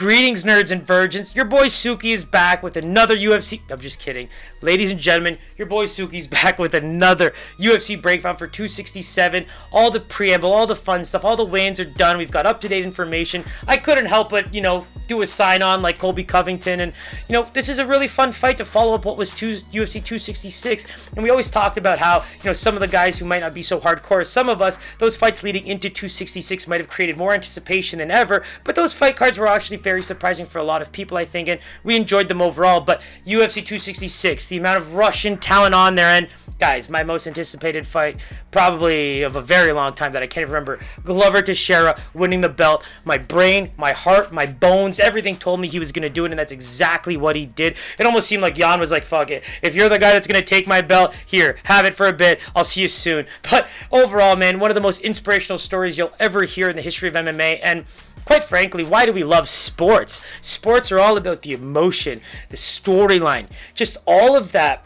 Greetings, nerds and virgins. Your boy Suki is back with another UFC. I'm just kidding. Ladies and gentlemen, your boy Suki's back with another UFC breakdown for 267. All the preamble, all the fun stuff, all the weigh-ins are done. We've got up-to-date information. I couldn't help but, you know, do a sign on like Colby Covington. And, you know, this is a really fun fight to follow up what was two, UFC 266. And we always talked about how, you know, some of the guys who might not be so hardcore as some of us, those fights leading into 266 might have created more anticipation than ever. But those fight cards were actually very surprising for a lot of people, I think. And we enjoyed them overall. But UFC 266, the amount of Russian talent on there, and guys, my most anticipated fight, probably of a very long time that I can't remember. Glover Teixeira winning the belt. My brain, my heart, my bones, everything told me he was going to do it, and that's exactly what he did. It almost seemed like Jan was like, fuck it. If you're the guy that's going to take my belt, here, have it for a bit. I'll see you soon. But overall, man, one of the most inspirational stories you'll ever hear in the history of MMA. And quite frankly, why do we love sports? Sports are all about the emotion, the storyline, just all of that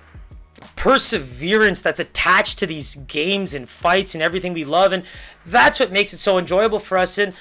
perseverance that's attached to these games and fights and everything we love and that's what makes it so enjoyable for us and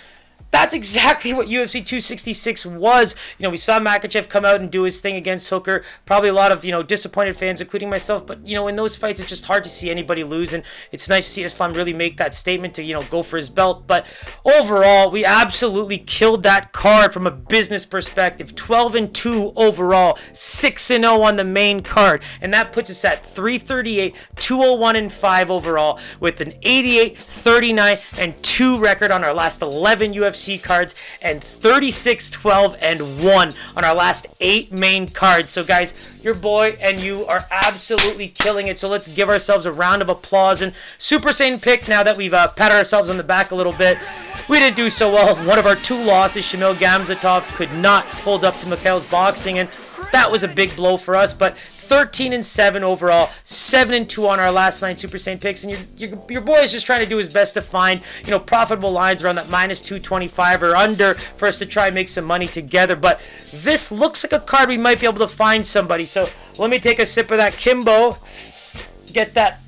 that's exactly what UFC 266 was. You know, we saw Makhachev come out and do his thing against Hooker. Probably a lot of, you know, disappointed fans, including myself. But, you know, in those fights, it's just hard to see anybody lose. And it's nice to see Islam really make that statement to, you know, go for his belt. But overall, we absolutely killed that card from a business perspective. 12 and 2 overall, 6 and 0 on the main card. And that puts us at 338, 201 and 5 overall with an 88, 39, and 2 record on our last 11 UFC UFC cards and 36, 12, and 1 on our last eight main cards. So, guys, your boy and you are absolutely killing it. So, let's give ourselves a round of applause. And Super Saiyan pick now that we've uh, patted ourselves on the back a little bit. We didn't do so well. One of our two losses, Shamil Gamzatov, could not hold up to Mikhail's boxing. And that was a big blow for us. But 13 and 7 overall, 7 and 2 on our last nine Super Saiyan picks. And your, your, your boy is just trying to do his best to find, you know, profitable lines around that minus 225 or under for us to try and make some money together. But this looks like a card we might be able to find somebody. So let me take a sip of that Kimbo. Get that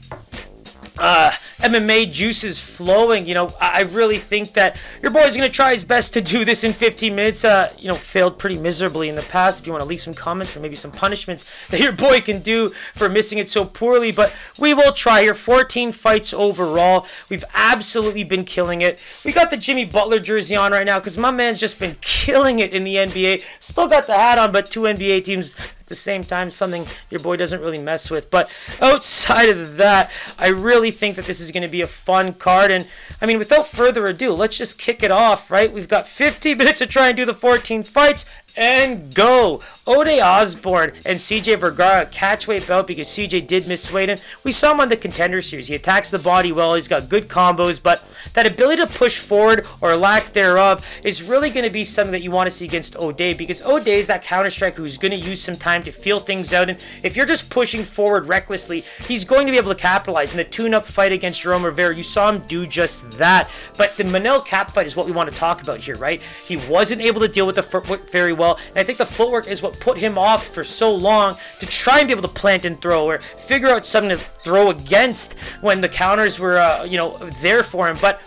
uh, MMA juices flowing. You know, I really think that your boy's gonna try his best to do this in 15 minutes. Uh, you know, failed pretty miserably in the past. If you want to leave some comments or maybe some punishments that your boy can do for missing it so poorly, but we will try here. 14 fights overall. We've absolutely been killing it. We got the Jimmy Butler jersey on right now because my man's just been killing it in the NBA. Still got the hat on, but two NBA teams at the same time, something your boy doesn't really mess with. But outside of that, I really think that this is going to be a fun card. And I mean, without further ado, let's just kick it off, right? We've got 50 minutes to try and do the 14 fights and go. Ode Osbourne and CJ Vergara catchweight bout because CJ did miss weight. And we saw him on the contender series. He attacks the body well. He's got good combos, but that ability to push forward or lack thereof is really going to be something that you want to see against Ode because Ode is that counter striker who's going to use some time to feel things out. And if you're just pushing forward recklessly, he's going to be able to capitalize. In the tune-up fight against Jerome Rivera, you saw him do just that. But the Manel Kape fight is what we want to talk about here, right? He wasn't able to deal with the footwork very well, and I think the footwork is what put him off for so long to try and be able to plant and throw or figure out something to throw against when the counters were, uh, you know, there for him. But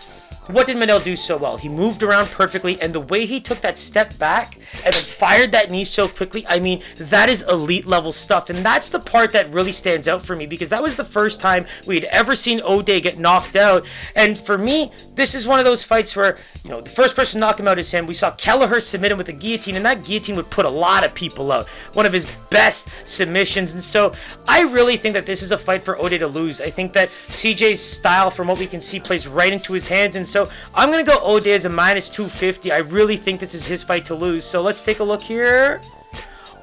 what did Manel do so well? He moved around perfectly, and the way he took that step back and then fired that knee so quickly, I mean, that is elite level stuff. And that's the part that really stands out for me because that was the first time we'd ever seen Ode get knocked out. And for me, this is one of those fights where, you know, the first person to knock him out is him. We saw Kelleher submit him with a guillotine, and that guillotine would put a lot of people out. One of his best submissions. And so I really think that this is a fight for Ode to lose. I think that CJ's style, from what we can see, plays right into his hands. And so so I'm going to go Ode as a minus 250. I really think this is his fight to lose. So let's take a look here.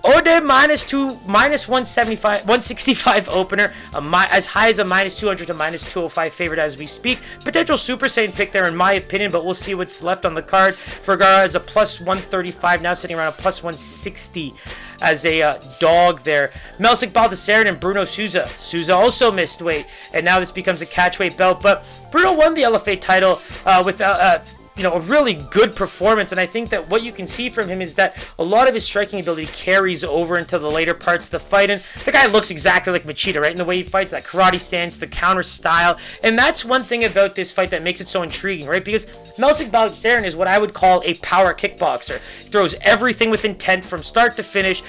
Ode minus two, minus 175, 165 opener, mi- as high as a minus 200 to minus 205 favorite as we speak. Potential Super Saiyan pick there, in my opinion, but we'll see what's left on the card. Vergara is a plus 135, now sitting around a plus 160 as a uh, dog there. Melsik Baghdasaryan and Bruno Souza. Souza also missed weight, and now this becomes a catchweight belt. But Bruno won the LFA title uh, with. Uh, uh you know, a really good performance. And I think that what you can see from him is that a lot of his striking ability carries over into the later parts of the fight. And the guy looks exactly like Machida, right? In the way he fights, that karate stance, the counter style. And that's one thing about this fight that makes it so intriguing, right? Because Melsik Baghdasaryan is what I would call a power kickboxer. He throws everything with intent from start to finish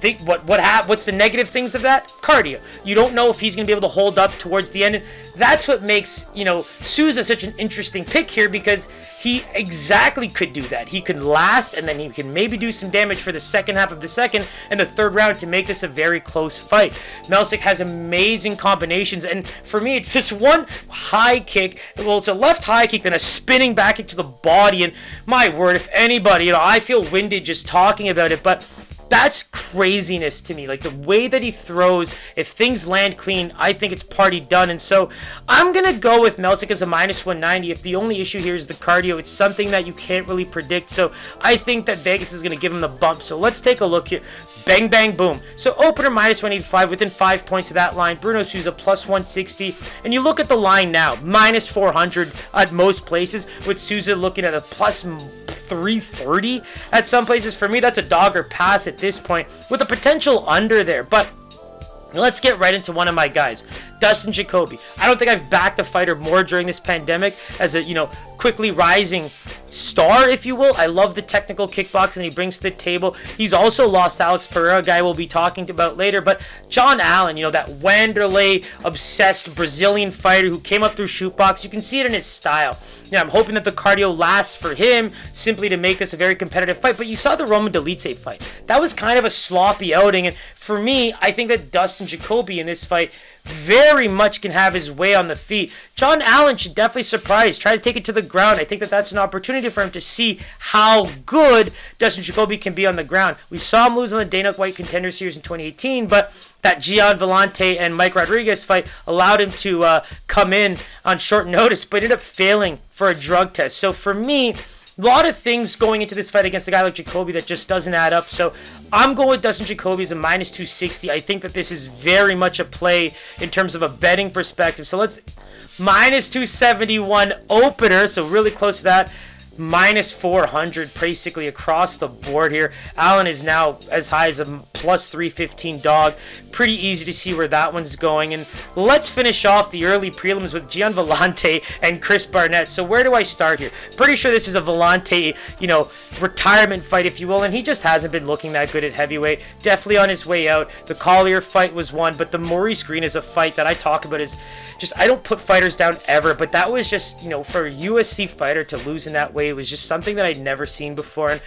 think what what what's the negative things of that? Cardio. You don't know if he's going to be able to hold up towards the end. That's what makes you know Souza such an interesting pick here because he exactly could do that. He could last and then he can maybe do some damage for the second half of the second and the third round to make this a very close fight. Melsik has amazing combinations and for me it's just one high kick. Well it's a left high kick then a spinning back kick to the body and my word if anybody you know I feel winded just talking about it but that's craziness to me. Like the way that he throws, if things land clean, I think it's party done. And so I'm going to go with Melsik as a minus 190. If the only issue here is the cardio, it's something that you can't really predict. So I think that Vegas is going to give him the bump. So let's take a look here. Bang, bang, boom. So opener minus 185 within five points of that line. Bruno Souza plus 160. And you look at the line now, minus 400 at most places, with Souza looking at a plus 330 at some places. For me, that's a dog or pass at this point with a potential under there. But Let's get right into one of my guys, Dustin Jacoby. I don't think I've backed the fighter more during this pandemic as a, you know, quickly rising star, if you will. I love the technical kickboxing he brings to the table. He's also lost Alex Pereira, guy we'll be talking about later. But John Allan, you know, that Wanderlei obsessed Brazilian fighter who came up through shootbox, you can see it in his style. Yeah, I'm hoping that the cardio lasts for him simply to make this a very competitive fight. But you saw the Roman Dolidze fight. That was kind of a sloppy outing. And for me, I think that Dustin Jacoby in this fight very much can have his way on the feet. John Allan should definitely surprise, try to take it to the ground. I think that that's an opportunity for him to see how good Dustin Jacoby can be on the ground. We saw him lose on the Dana White Contender Series in 2018, but that Gian Villante and Mike Rodriguez fight allowed him to uh, come in on short notice, but ended up failing for a drug test. So for me, a lot of things going into this fight against a guy like Jacoby that just doesn't add up. So I'm going with Dustin Jacoby as a minus 260. I think that this is very much a play in terms of a betting perspective. So let's minus 271 opener. So really close to that minus 400 basically across the board here. Allan is now as high as a plus 315 dog. Pretty easy to see where that one's going. And let's finish off the early prelims with Gian Villante and Chris Barnett. So where do I start here? Pretty sure this is a Villante, you know, retirement fight, if you will. And he just hasn't been looking that good at heavyweight. Definitely on his way out. The Collier fight was one, but the Maurice Greene is a fight that I talk about is just, I don't put fighters down ever, but that was just, you know, for a UFC fighter to lose in that way was just something that I'd never seen before. And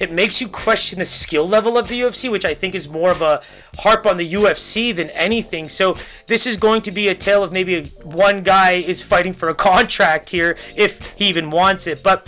it makes you question the skill level of the UFC, which I think is more of a harp on the UFC than anything. So this is going to be a tale of maybe one guy is fighting for a contract here if he even wants it. But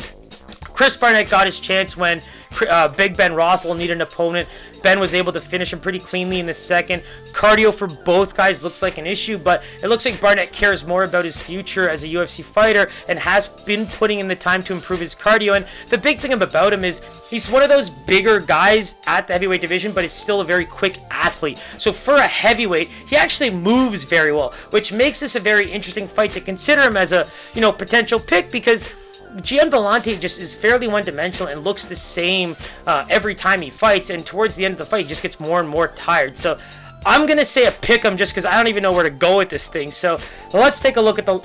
Chris Barnett got his chance when uh, Big Ben Rothwell needed an opponent. Ben was able to finish him pretty cleanly in the second. Cardio for both guys looks like an issue, but it looks like Barnett cares more about his future as a UFC fighter and has been putting in the time to improve his cardio. And the big thing about him is he's one of those bigger guys at the heavyweight division, but is still a very quick athlete. So for a heavyweight, he actually moves very well, which makes this a very interesting fight to consider him as a you know potential pick because Gian Villante just is fairly one-dimensional and looks the same uh, every time he fights, and towards the end of the fight, he just gets more and more tired. So I'm gonna say a pick him just because I don't even know where to go with this thing. So let's take a look at the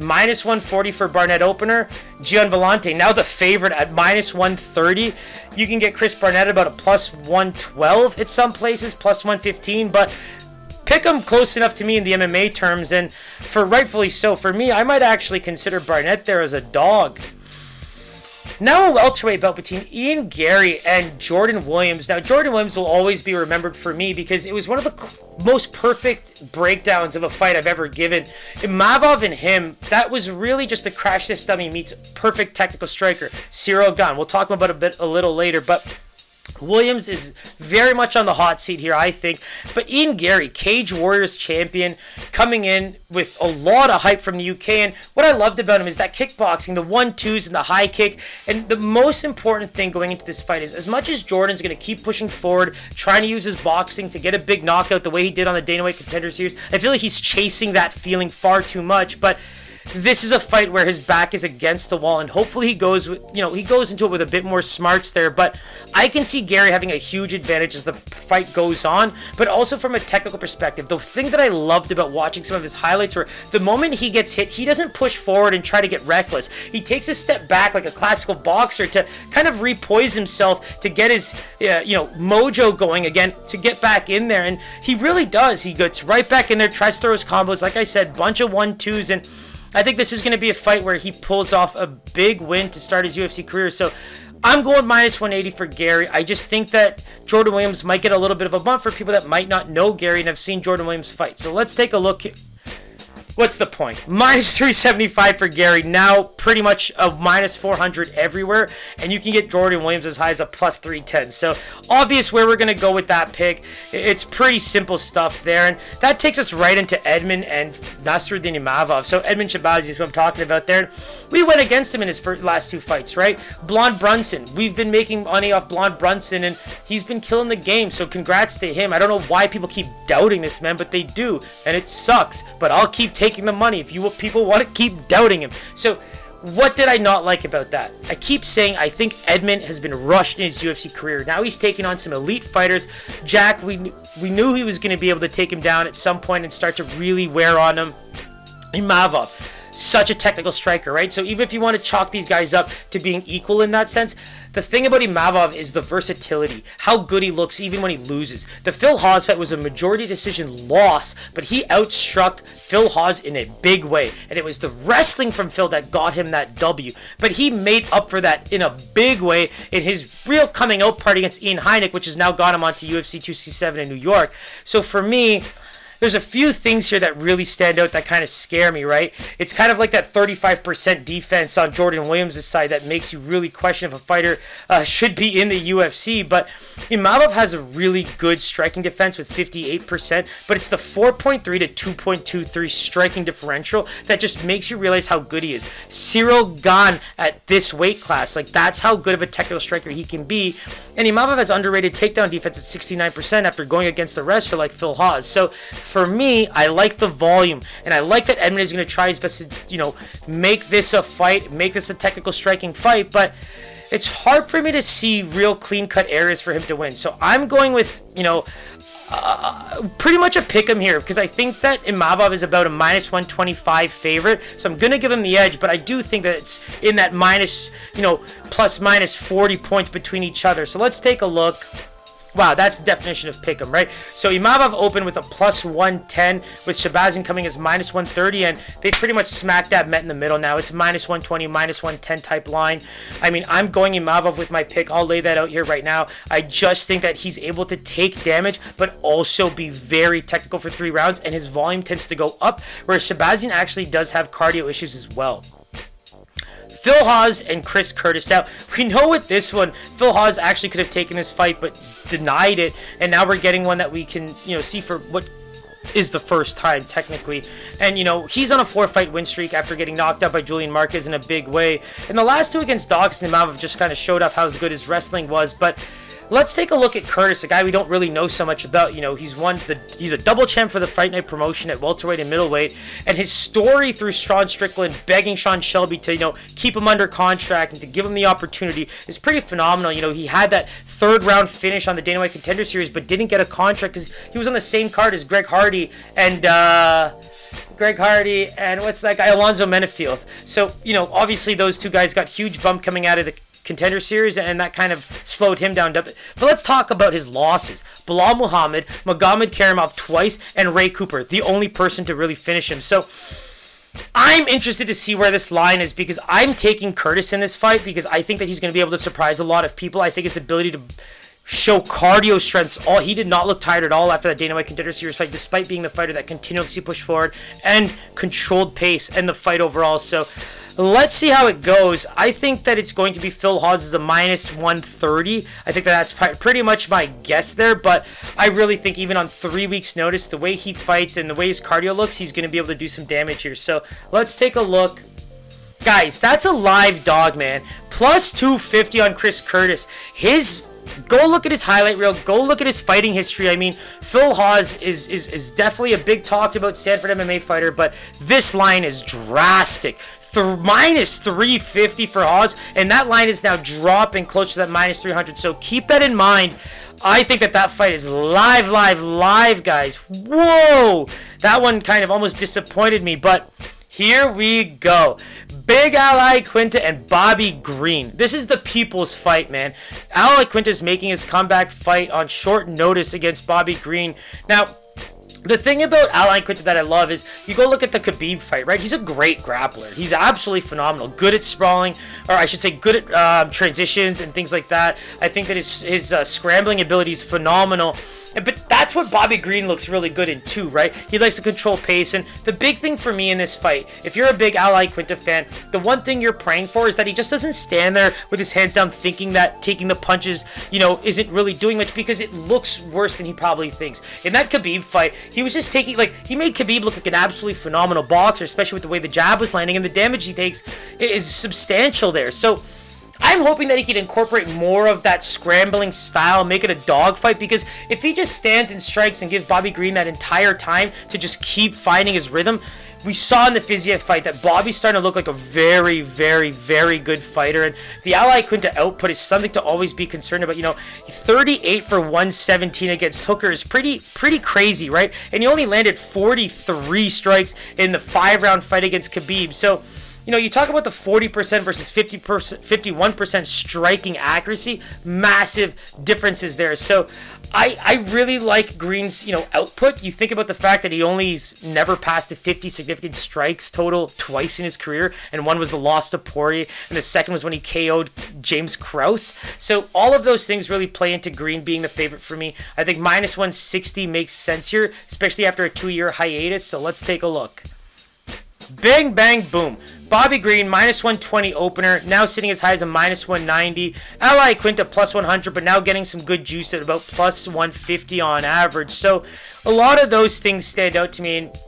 minus 140 for Barnett opener. Gian Villante now the favorite at minus 130. You can get Chris Barnett about a plus 112 at some places, plus 115, but pick him close enough to me in the MMA terms, and for rightfully so. For me, I might actually consider Barnett there as a dog. Now a welterweight belt between Ian Garry and Jordan Williams. Now Jordan Williams will always be remembered for me because it was one of the most perfect breakdowns of a fight I've ever given. Imavov and him, that was really just a crash this dummy meets perfect technical striker, Ciryl Gane. We'll talk about a bit a little later, but Williams is very much on the hot seat here, I think. But Ian Garry, Cage Warriors champion, coming in with a lot of hype from the UK. And what I loved about him is that kickboxing, the one twos and the high kick. And the most important thing going into this fight is as much as Jordan's going to keep pushing forward, trying to use his boxing to get a big knockout the way he did on the Dana White Contender Series, I feel like he's chasing that feeling far too much. But this is a fight where his back is against the wall, and hopefully he goes, with, you know, he goes into it with a bit more smarts there. But I can see Garry having a huge advantage as the fight goes on, but also from a technical perspective. The thing that I loved about watching some of his highlights were the moment he gets hit, he doesn't push forward and try to get reckless. He takes a step back like a classical boxer to kind of repoise himself to get his, uh, you know, mojo going again to get back in there, and he really does. He gets right back in there, tries to throw his combos. Like I said, bunch of one twos and I think this is going to be a fight where he pulls off a big win to start his UFC career. So I'm going minus 180 for Garry. I just think that Jordan Williams might get a little bit of a bump for people that might not know Garry and have seen Jordan Williams fight. So let's take a look what's the point? Minus 375 for Garry. Now pretty much a minus 400 everywhere, and you can get Jordan Williams as high as a plus 310. So obvious where we're gonna go with that pick. It's pretty simple stuff there, and that takes us right into Edmen and Nassourdine Imavov. So Edmen Shahbazyan is what I'm talking about there. We went against him in his first, last two fights, right? Blonde Brunson. We've been making money off Blonde Brunson, and he's been killing the game. So congrats to him. I don't know why people keep doubting this man, but they do, and it sucks. But I'll keep taking taking the money if you people want to keep doubting him. So what did I not like about that? I keep saying I think Edmen has been rushed in his UFC career. Now he's taking on some elite fighters. Jack, we we knew he was going to be able to take him down at some point and start to really wear on him. Imavov such a technical striker, right? So even if you want to chalk these guys up to being equal in that sense, the thing about Imavov is the versatility, how good he looks even when he loses. The Phil Hawes fight was a majority decision loss, but he outstruck Phil Hawes in a big way, and it was the wrestling from Phil that got him that W. But he made up for that in a big way in his real coming out party against Ian Heinisch, which has now got him onto UFC 267 in New York. So for me, there's a few things here that really stand out that kind of scare me, right? It's kind of like that 35% defense on Jordan Williams' side that makes you really question if a fighter uh, should be in the UFC. But Imavov has a really good striking defense with 58%, but it's the 4.3 to 2.23 striking differential that just makes you realize how good he is. Ciryl Gane at this weight class, like that's how good of a technical striker he can be. And Imavov has underrated takedown defense at 69% after going against the wrestler like Phil Hawes. So for me, I like the volume, and I like that Edmen is going to try his best to, you know, make this a fight, make this a technical striking fight, but it's hard for me to see real clean cut areas for him to win. So I'm going with, you know, uh, pretty much a pick him here because I think that Imavov is about a minus 125 favorite. So I'm going to give him the edge, but I do think that it's in that minus, you know, plus minus 40 points between each other. So let's take a look. Wow, that's the definition of pick'em, right? So Imavov opened with a plus 110, with Shahbazyan coming as minus 130, and they pretty much smacked that met in the middle now. It's minus 120, minus 110 type line. I mean, I'm going Imavov with my pick. I'll lay that out here right now. I just think that he's able to take damage, but also be very technical for three rounds, and his volume tends to go up, whereas Shahbazyan actually does have cardio issues as well. Phil Hawes and Chris Curtis. Now, we know with this one, Phil Hawes actually could have taken this fight, but denied it. And now we're getting one that we can, you know, see for what is the first time technically. And you know, he's on a four fight win streak after getting knocked out by Julian Marquez in a big way. And the last two against and Imavov just kind of showed off how good his wrestling was, but Let's take a look at Curtis, a guy we don't really know so much about. You know, he's won the he's a double champ for the Fight Night promotion at welterweight and middleweight, and his story through Sean Strickland begging Sean Shelby to you know keep him under contract and to give him the opportunity is pretty phenomenal. You know, he had that third round finish on the Dana White Contender Series, but didn't get a contract because he was on the same card as Greg Hardy and. uh Greg Hardy, and what's that guy, Alonzo Menifield. So, you know, obviously those two guys got huge bump coming out of the contender series, and that kind of slowed him down. But let's talk about his losses. Belal Muhammad, Magomed Karimov twice, and Ray Cooper, the only person to really finish him. So I'm interested to see where this line is because I'm taking Curtis in this fight because I think that he's going to be able to surprise a lot of people. I think his ability to show cardio strengths. All he did not look tired at all after that Dana White Contender Series fight, despite being the fighter that continuously pushed forward and controlled pace and the fight overall. So Let's see how it goes. I think that it's going to be Phil Hawes as a minus 130. I think that that's pretty much my guess there, but I really think even on three weeks' notice, the way he fights and the way his cardio looks, he's going to be able to do some damage here. So let's take a look. Guys, that's a live dog, man. Plus 250 on Chris Curtis. His go look at his highlight reel. Go look at his fighting history. I mean, Phil Hawes is is, is definitely a big talked about Sanford MMA fighter, but this line is drastic. Th- minus 350 for Hawes, and that line is now dropping close to that minus 300. So keep that in mind. I think that that fight is live, live, live, guys. Whoa! That one kind of almost disappointed me, but here we go. Big Al Iaquinta and Bobby Green. This is the people's fight, man. Al Iaquinta is making his comeback fight on short notice against Bobby Green. Now, the thing about Al Iaquinta that I love is you go look at the Khabib fight, right? He's a great grappler. He's absolutely phenomenal. Good at sprawling, or I should say, good at um, transitions and things like that. I think that his his uh, scrambling ability is phenomenal. But that's what Bobby Green looks really good in too, right? He likes to control pace. And the big thing for me in this fight, if you're a big Al Iaquinta fan, the one thing you're praying for is that he just doesn't stand there with his hands down thinking that taking the punches, you know, isn't really doing much because it looks worse than he probably thinks. In that Khabib fight, he was just taking, like, he made Khabib look like an absolutely phenomenal boxer, especially with the way the jab was landing and the damage he takes is substantial there. So, I'm hoping that he can incorporate more of that scrambling style, make it a dogfight, because if he just stands and strikes and gives Bobby Green that entire time to just keep finding his rhythm, we saw in the Fiziev fight that Bobby's starting to look like a very, very, very good fighter. And the Al Iaquinta output is something to always be concerned about. You know, 38 for 117 against Hooker is pretty, pretty crazy, right? And he only landed 43 strikes in the five round fight against Khabib. So, you know, you talk about the 40% versus 50%, 51% striking accuracy, massive differences there. So I, I really like Green's, you know, output. You think about the fact that he only's never passed the 50 significant strikes total twice in his career, and one was the loss to Poirier, and the second was when he KO'd James Krause. So all of those things really play into Green being the favorite for me. I think minus 160 makes sense here, especially after a two-year hiatus. So let's take a look. Bang, bang, boom. Bobby Green, minus 120 opener, now sitting as high as a minus 190. Al Iaquinta, plus 100, but now getting some good juice at about plus 150 on average. So a lot of those things stand out to me. And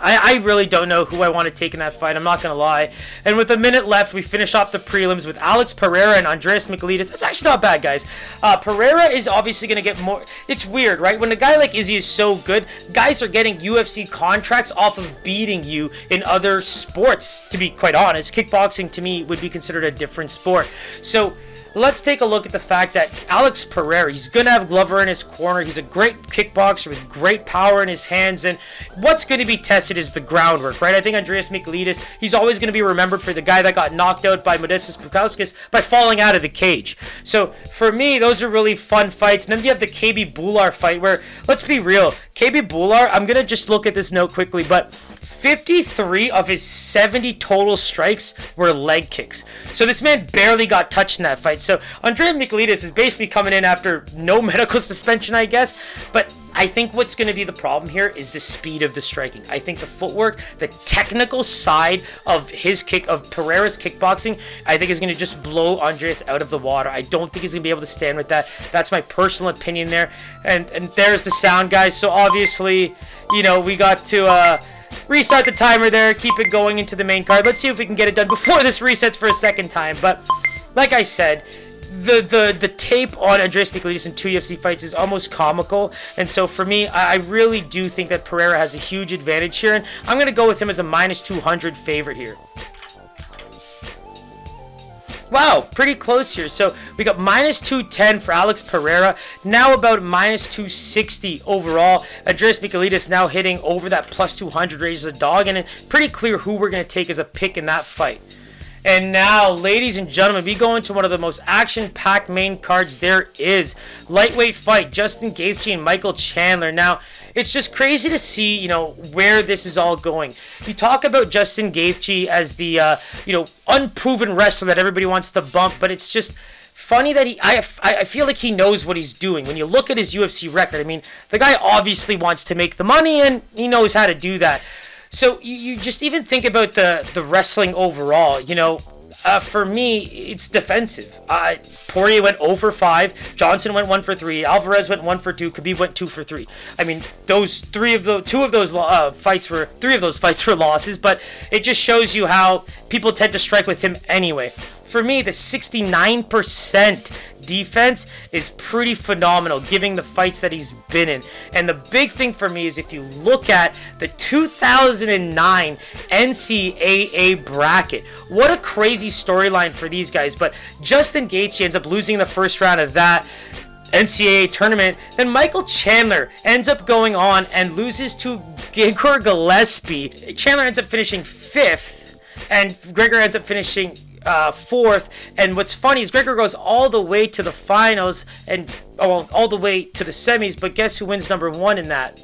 I, I really don't know who I want to take in that fight. I'm not to lie. And with a minute left, we finish off the prelims with Alex Pereira and Andreas Michailidis. That's actually not bad, guys. Uh, Pereira is obviously to get more. It's weird, right? When a guy like Izzy is so good, guys are getting UFC contracts off of beating you in other sports, to be quite honest. Kickboxing, to me, would be considered a different sport. So let's take a look at the fact that Alex Pereira, he's going to have Glover in his corner. He's a great kickboxer with great power in his hands. And what's going to be tested is the groundwork, right? I think Andreas Michailidis, he's always going to be remembered for the guy that got knocked out by Modestas Bukauskas by falling out of the cage. So for me, those are really fun fights. And then you have the KB Bhullar fight where, let's be real, KB Bhullar, I'm going to just look at this note quickly, but 53 of his 70 total strikes were leg kicks. So this man barely got touched in that fight. So Andre Michailidis is basically coming in after no medical suspension, I guess. But I think what's going to be the problem here is the speed of the striking. I think the footwork, the technical side of his kick, of Pereira's kickboxing, I think is going to just blow Andreas out of the water. I don't think he's going to be able to stand with that. That's my personal opinion there. And and there's the sound, guys. So obviously, you know, we got to. Uh, restart the timer there, keep it going into the main card. Let's see if we can get it done before this resets for a second time. But like I said, the the the tape on Andreas Michailidis in two UFC fights is almost comical, and so for me, I, I really do think that Pereira has a huge advantage here, and I'm gonna go with him as a minus 200 favorite here. Wow, pretty close here. So we got minus 210 for Alex Pereira. Now about minus 260 overall. Andreas Michailidis now hitting over that plus 200 range as a dog. And it's pretty clear who we're going to take as a pick in that fight. And now, ladies and gentlemen, we go into one of the most action-packed main cards there is. Lightweight fight, Justin Gaethje and Michael Chandler. Now, it's just crazy to see, you know, where this is all going. You talk about Justin Gaethje as the, uh, you know, unproven wrestler that everybody wants to bump, but it's just funny that he I, I feel like he knows what he's doing when you look at his UFC record I mean the guy obviously wants to make the money and he knows how to do that so you, you just even think about the the wrestling overall. You know, uh, for me, it's defensive. Uh, Poirier went 0 for 5. Johnson went 1 for 3. Alvarez went 1 for 2. Khabib went 2 for 3. I mean, those three of the two of those uh, fights were three of those fights were losses, but it just shows you how people tend to strike with him anyway. For me, the 69% defense is pretty phenomenal, giving the fights that he's been in. And the big thing for me is if you look at the 2009 NCAA bracket, what a crazy storyline for these guys. But Justin Gaethje ends up losing the first round of that. NCAA tournament, then Michael Chandler ends up going on and loses to Gregor Gillespie. Chandler ends up finishing fifth, and Gregor ends up finishing uh, fourth. And what's funny is Gregor goes all the way to the finals and oh, all the way to the semis. But guess who wins number one in that?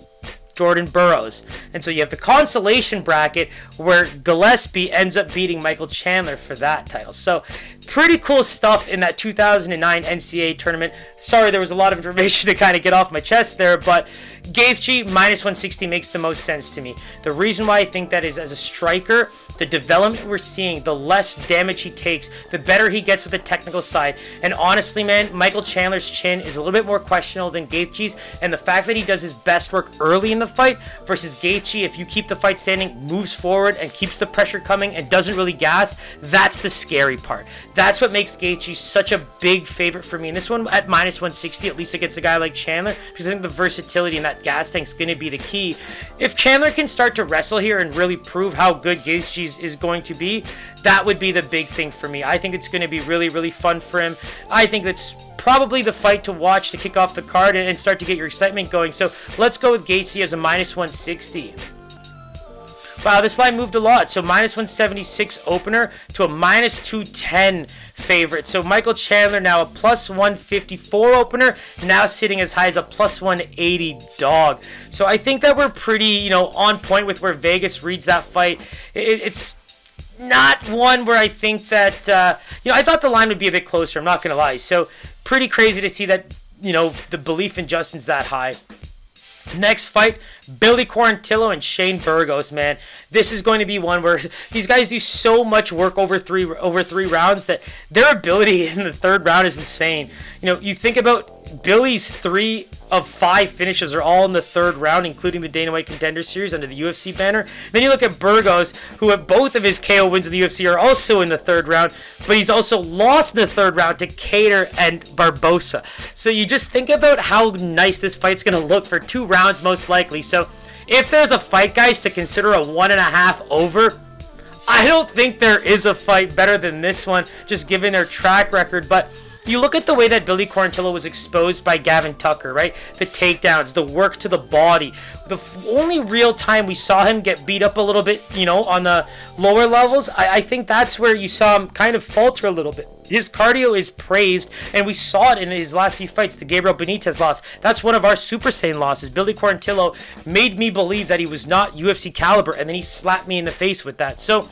Jordan Burroughs. And so you have the consolation bracket where Gillespie ends up beating Michael Chandler for that title. So pretty cool stuff in that 2009 NCAA tournament. Sorry, there was a lot of information to kind of get off my chest there, but Gaethje minus 160 makes the most sense to me. The reason why I think that is as a striker, the development we're seeing, the less damage he takes, the better he gets with the technical side. And honestly, man, Michael Chandler's chin is a little bit more questionable than Gaethje's, and the fact that he does his best work early in the fight versus Gaethje, if you keep the fight standing, moves forward and keeps the pressure coming and doesn't really gas, that's the scary part. That's what makes Gaethje such a big favorite for me. And this one at minus 160, at least against a guy like Chandler, because I think the versatility in that gas tank is going to be the key. If Chandler can start to wrestle here and really prove how good Gaethje is going to be, that would be the big thing for me. I think it's going to be really, really fun for him. I think that's probably the fight to watch to kick off the card and start to get your excitement going. So let's go with Gaethje as a minus 160. Wow, this line moved a lot. So minus 176 opener to a minus 210 favorite. So Michael Chandler now a plus 154 opener, now sitting as high as a plus 180 dog. So I think that we're pretty, you know, on point with where Vegas reads that fight. It, it's not one where I think that, uh, you know, I thought the line would be a bit closer. I'm not going to lie. So pretty crazy to see that, you know, the belief in Justin's that high. Next fight, Billy Quarantillo and Shane Burgos, man. This is going to be one where these guys do so much work over three over three rounds that their ability in the third round is insane. You know, you think about Billy's three of five finishes are all in the third round, including the Dana White Contender Series under the UFC banner. Then you look at Burgos, who at both of his KO wins in the UFC are also in the third round, but he's also lost in the third round to Kattar and Barbosa. So you just think about how nice this fight's going to look for two rounds, most likely. So if there's a fight, guys, to consider a one and a half over, I don't think there is a fight better than this one, just given their track record. But you look at the way that Billy Quarantillo was exposed by Gavin Tucker, right? The takedowns, the work to the body. The f- only real time we saw him get beat up a little bit, you know, on the lower levels, I, I think that's where you saw him kind of falter a little bit. His cardio is praised, and we saw it in his last few fights. The Gabriel Benitez loss. That's one of our Super Saiyan losses. Billy Quarantillo made me believe that he was not UFC caliber, and then he slapped me in the face with that. So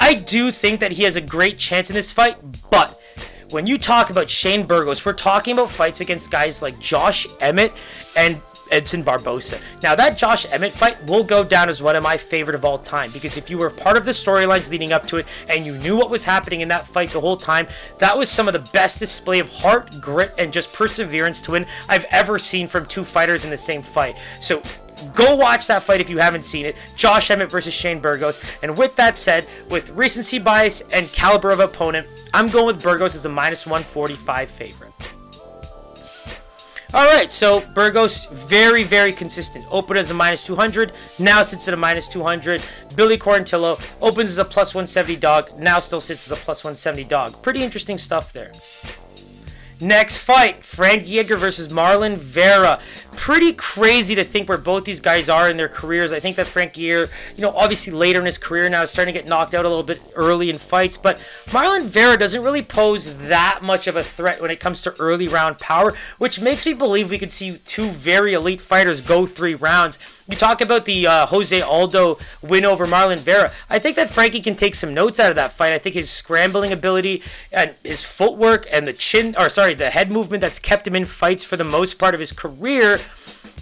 I do think that he has a great chance in this fight, but when you talk about Shane Burgos, we're talking about fights against guys like Josh Emmett and Edson Barbosa. Now, that Josh Emmett fight will go down as one of my favorite of all time because if you were part of the storylines leading up to it and you knew what was happening in that fight the whole time, that was some of the best display of heart, grit, and just perseverance to win I've ever seen from two fighters in the same fight. So, Go watch that fight if you haven't seen it. Josh Emmett versus Shane Burgos. And with that said, with recency bias and caliber of opponent, I'm going with Burgos as a minus 145 favorite. All right, so Burgos very, very consistent. Opened as a minus 200, now sits at a minus 200. Billy Quarantillo opens as a plus 170 dog, now still sits as a plus 170 dog. Pretty interesting stuff there. Next fight, Frank Edgar versus Marlon Vera pretty crazy to think where both these guys are in their careers. I think that Frank Frankie, you know, obviously later in his career now is starting to get knocked out a little bit early in fights, but Marlon Vera doesn't really pose that much of a threat when it comes to early round power, which makes me believe we could see two very elite fighters go three rounds. You talk about the uh, Jose Aldo win over Marlon Vera. I think that Frankie can take some notes out of that fight. I think his scrambling ability and his footwork and the chin, or sorry, the head movement that's kept him in fights for the most part of his career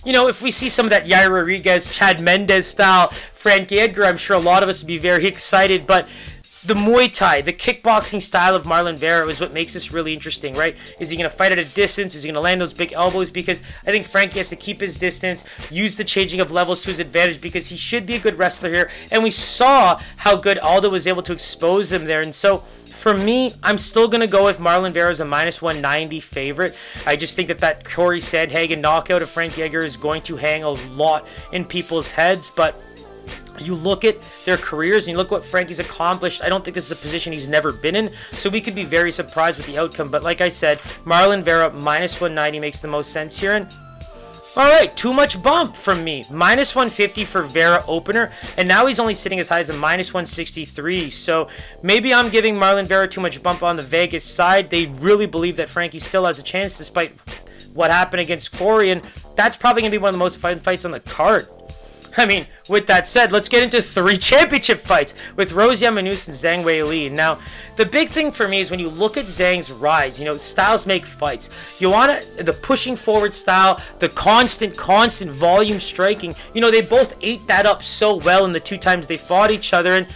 you know, if we see some of that Yair Rodriguez, Chad Mendes style Frankie Edgar, I'm sure a lot of us would be very excited. But the Muay Thai, the kickboxing style of Marlon Vera is what makes this really interesting, right? Is he going to fight at a distance? Is he going to land those big elbows? Because I think Frankie has to keep his distance, use the changing of levels to his advantage because he should be a good wrestler here. And we saw how good Aldo was able to expose him there. And so For me, I'm still going to go with Marlon Vera as a minus 190 favorite. I just think that that Corey Sandhagen knockout of Frankie Edgar is going to hang a lot in people's heads, but you look at their careers and you look what Frankie's accomplished. I don't think this is a position he's never been in, so we could be very surprised with the outcome. But like I said, Marlon Vera minus 190 makes the most sense here. And all right, too much bump from me. Minus 150 for Vera opener, and now he's only sitting as high as a minus 163. So maybe I'm giving Marlon Vera too much bump on the Vegas side. They really believe that Frankie still has a chance despite what happened against Corey, and that's probably going to be one of the most fun fights on the card. I mean, with that said, let's get into three championship fights with Rose Namajunas and Zhang Weili. Now, the big thing for me is when you look at Zhang's rise, you know, styles make fights. You want the pushing forward style, the constant, constant volume striking. You know, they both ate that up so well in the two times they fought each other. And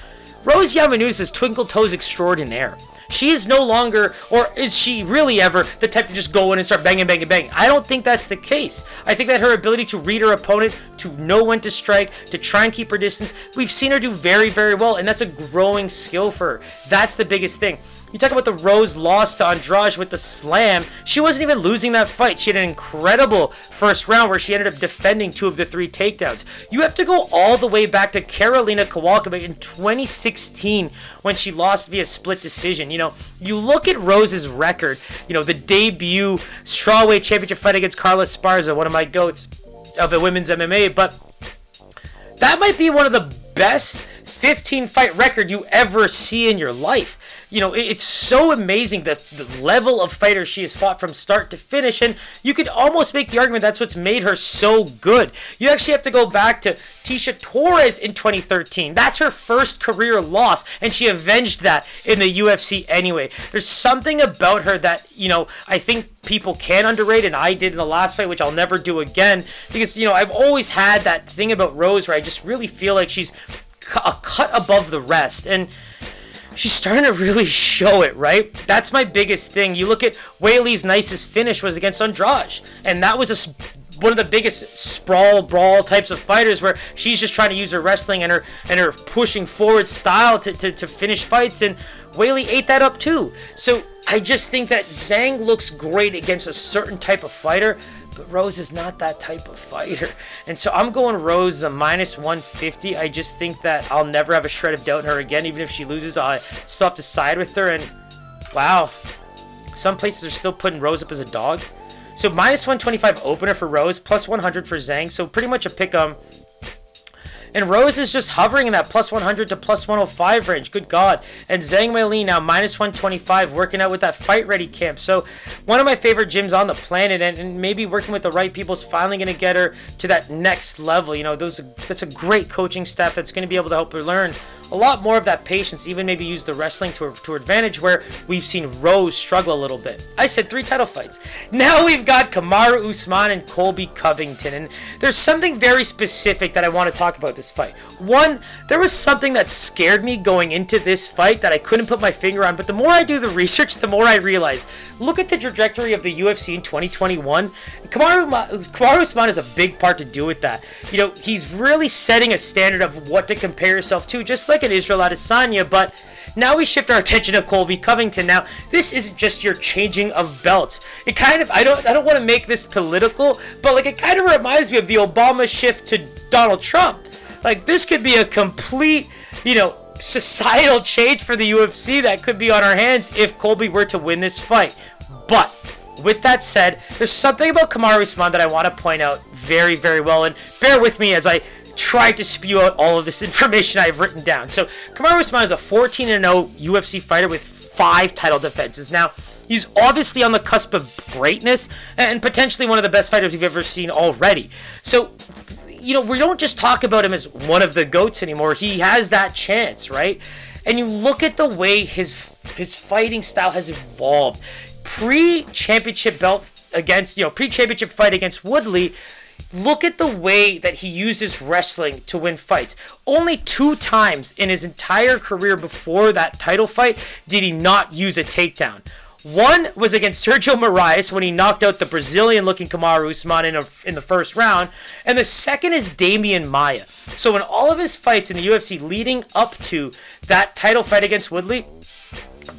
Rose Namajunas is twinkle toes extraordinaire. She is no longer, or is she really ever, the type to just go in and start banging, banging, banging. I don't think that's the case. I think that her ability to read her opponent, to know when to strike, to try and keep her distance, we've seen her do very, very well, and that's a growing skill for her. That's the biggest thing. You talk about the Rose loss to Andrade with the slam. She wasn't even losing that fight. She had an incredible first round where she ended up defending two of the three takedowns. You have to go all the way back to Karolina Kowalkiewicz in 2016 when she lost via split decision. You know, you look at Rose's record, you know, the debut strawweight championship fight against Carla Esparza, one of my goats of the women's MMA, but that might be one of the best 15 fight record you ever see in your life you know, it's so amazing the, the level of fighter she has fought from start to finish, and you could almost make the argument that's what's made her so good. You actually have to go back to Tecia Torres in 2013. That's her first career loss, and she avenged that in the UFC anyway. There's something about her that, you know, I think people can underrate, and I did in the last fight, which I'll never do again, because, you know, I've always had that thing about Rose where I just really feel like she's a cut above the rest. And she's starting to really show it, right? That's my biggest thing. You look at Weili's nicest finish was against Andrade, and that was a one of the biggest sprawl brawl types of fighters where she's just trying to use her wrestling and her and her pushing forward style to, to, to finish fights and Weili ate that up too. So I just think that Zhang looks great against a certain type of fighter, but Rose is not that type of fighter. And so I'm going Rose a minus 150. I just think that I'll never have a shred of doubt in her again. Even if she loses, I still have to side with her. And wow, some places are still putting Rose up as a dog. So minus 125 opener for Rose, plus 100 for Zhang. So pretty much a pick 'em. And Rose is just hovering in that plus 100 to plus 105 range. Good God. And Zhang Weili now minus 125, working out with that fight ready camp. So one of my favorite gyms on the planet, and, and maybe working with the right people is finally going to get her to that next level. You know, those that's a great coaching staff that's going to be able to help her learn a lot more of that patience, even maybe use the wrestling to, to advantage where we've seen Rose struggle a little bit. I said three title fights. Now we've got Kamaru Usman and Colby Covington, and there's something very specific that I want to talk about this fight. One, there was something that scared me going into this fight that I couldn't put my finger on, but the more I do the research, the more I realize. Look at the trajectory of the UFC in 2021. Kamaru, Kamaru Usman has a big part to do with that. You know, he's really setting a standard of what to compare yourself to, just like an Israel Adesanya, but now we shift our attention to Colby Covington. Now, this isn't just your changing of belts. It kind of I don't I don't want to make this political, but like it kind of reminds me of the Obama shift to Donald Trump. Like this could be a complete, you know, societal change for the UFC that could be on our hands if Colby were to win this fight. But with that said, there's something about Kamaru Usman that I want to point out very, very well, and bear with me as I tried to spew out all of this information I've written down. So Kamaru Usman is a 14 0 UFC fighter with five title defenses. Now, he's obviously on the cusp of greatness and potentially one of the best fighters we've ever seen already. So, you know, we don't just talk about him as one of the goats anymore. He has that chance, right? And you look at the way his his fighting style has evolved. Pre-championship belt against, you know, pre-championship fight against Woodley, Look at the way that he uses wrestling to win fights. Only two times in his entire career before that title fight did he not use a takedown. One was against Sergio Moraes when he knocked out the Brazilian looking Kamaru Usman in, a, in the first round. And the second is Demian Maya. So in all of his fights in the UFC leading up to that title fight against Woodley,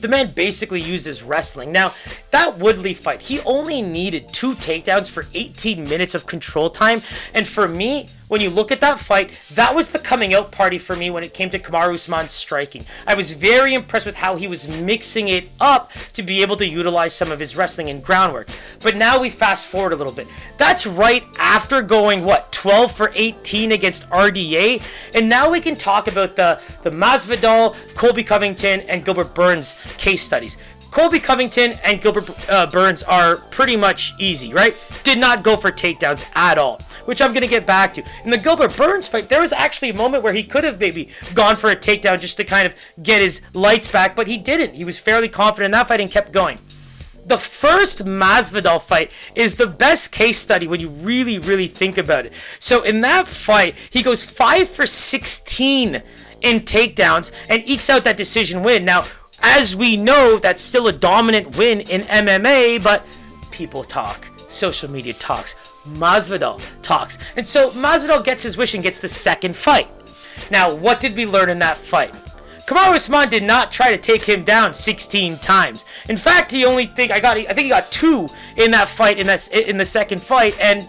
the man basically used his wrestling. Now, that Woodley fight, he only needed two takedowns for 18 minutes of control time. And for me, when you look at that fight, that was the coming out party for me when it came to Kamaru Usman's striking. I was very impressed with how he was mixing it up to be able to utilize some of his wrestling and groundwork. But now we fast forward a little bit. That's right after going, what, 12 for 18 against RDA? And now we can talk about the, the Masvidal, Colby Covington, and Gilbert Burns case studies. Colby Covington and Gilbert uh, Burns are pretty much easy, right? Did not go for takedowns at all, which I'm going to get back to. In the Gilbert Burns fight, there was actually a moment where he could have maybe gone for a takedown just to kind of get his lights back, but he didn't. He was fairly confident in that fight and kept going. The first Masvidal fight is the best case study when you really, really think about it. So in that fight, he goes 5 for 16 in takedowns and ekes out that decision win. Now, as we know, that's still a dominant win in MMA, but people talk. Social media talks. Masvidal talks. And so Masvidal gets his wish and gets the second fight. Now, what did we learn in that fight? Kamaru Usman did not try to take him down 16 times. In fact, he only think I got I think he got two in that fight in that in the second fight and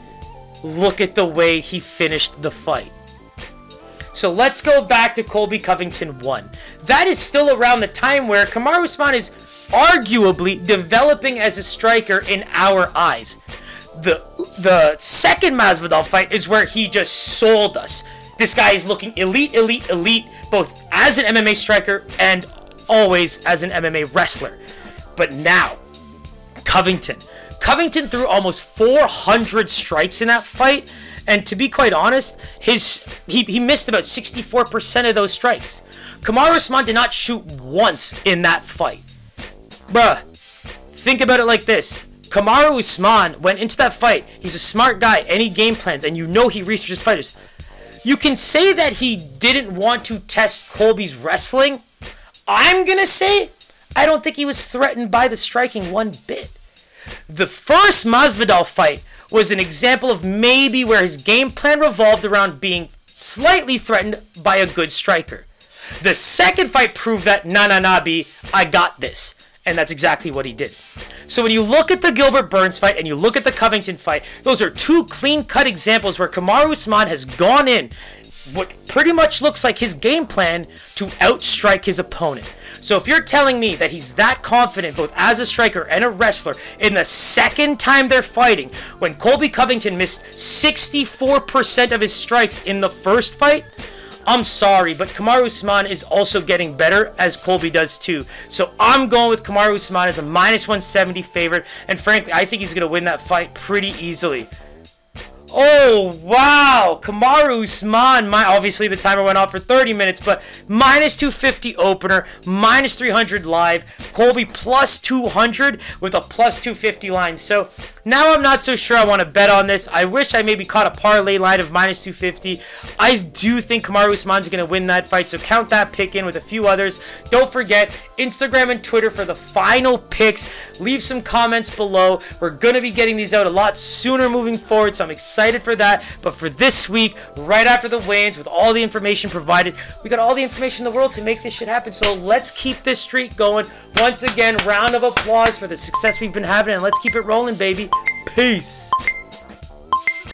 look at the way he finished the fight. So let's go back to Colby Covington 1. That is still around the time where Kamaru Usman is arguably developing as a striker in our eyes. The the second Masvidal fight is where he just sold us. This guy is looking elite, elite, elite, both as an MMA striker and always as an MMA wrestler. But now, Covington. Covington threw almost 400 strikes in that fight and to be quite honest, his he, he missed about 64% of those strikes. Kamaru Usman did not shoot once in that fight. Bruh, think about it like this. Kamaru Usman went into that fight. He's a smart guy. Any game plans, and you know he researches fighters. You can say that he didn't want to test Colby's wrestling. I'm gonna say I don't think he was threatened by the striking one bit. The first Masvidal fight was an example of maybe where his game plan revolved around being slightly threatened by a good striker. The second fight proved that, nah, nah, nah, B, I got this. And that's exactly what he did. So when you look at the Gilbert Burns fight and you look at the Covington fight, those are two clean-cut examples where Kamaru Usman has gone in what pretty much looks like his game plan to outstrike his opponent. So if you're telling me that he's that confident both as a striker and a wrestler in the second time they're fighting, when Colby Covington missed 64% of his strikes in the first fight, I'm sorry, but Kamaru Usman is also getting better as Colby does too. So I'm going with Kamaru Usman as a minus 170 favorite, and frankly, I think he's going to win that fight pretty easily. Oh, wow. Kamaru Usman, my, obviously the timer went off for 30 minutes, but minus 250 opener, minus 300 live. Colby plus 200 with a plus 250 line. So now I'm not so sure I want to bet on this. I wish I maybe caught a parlay line of minus 250. I do think Kamaru Usman's going to win that fight, so count that pick in with a few others. Don't forget Instagram and Twitter for the final picks. Leave some comments below. We're going to be getting these out a lot sooner moving forward, so I'm excited for that. But for this week, right after the weigh-ins, with all the information provided, we got all the information in the world to make this shit happen. So let's keep this streak going. Once again, round of applause for the success we've been having, and let's keep it rolling, baby. Peace.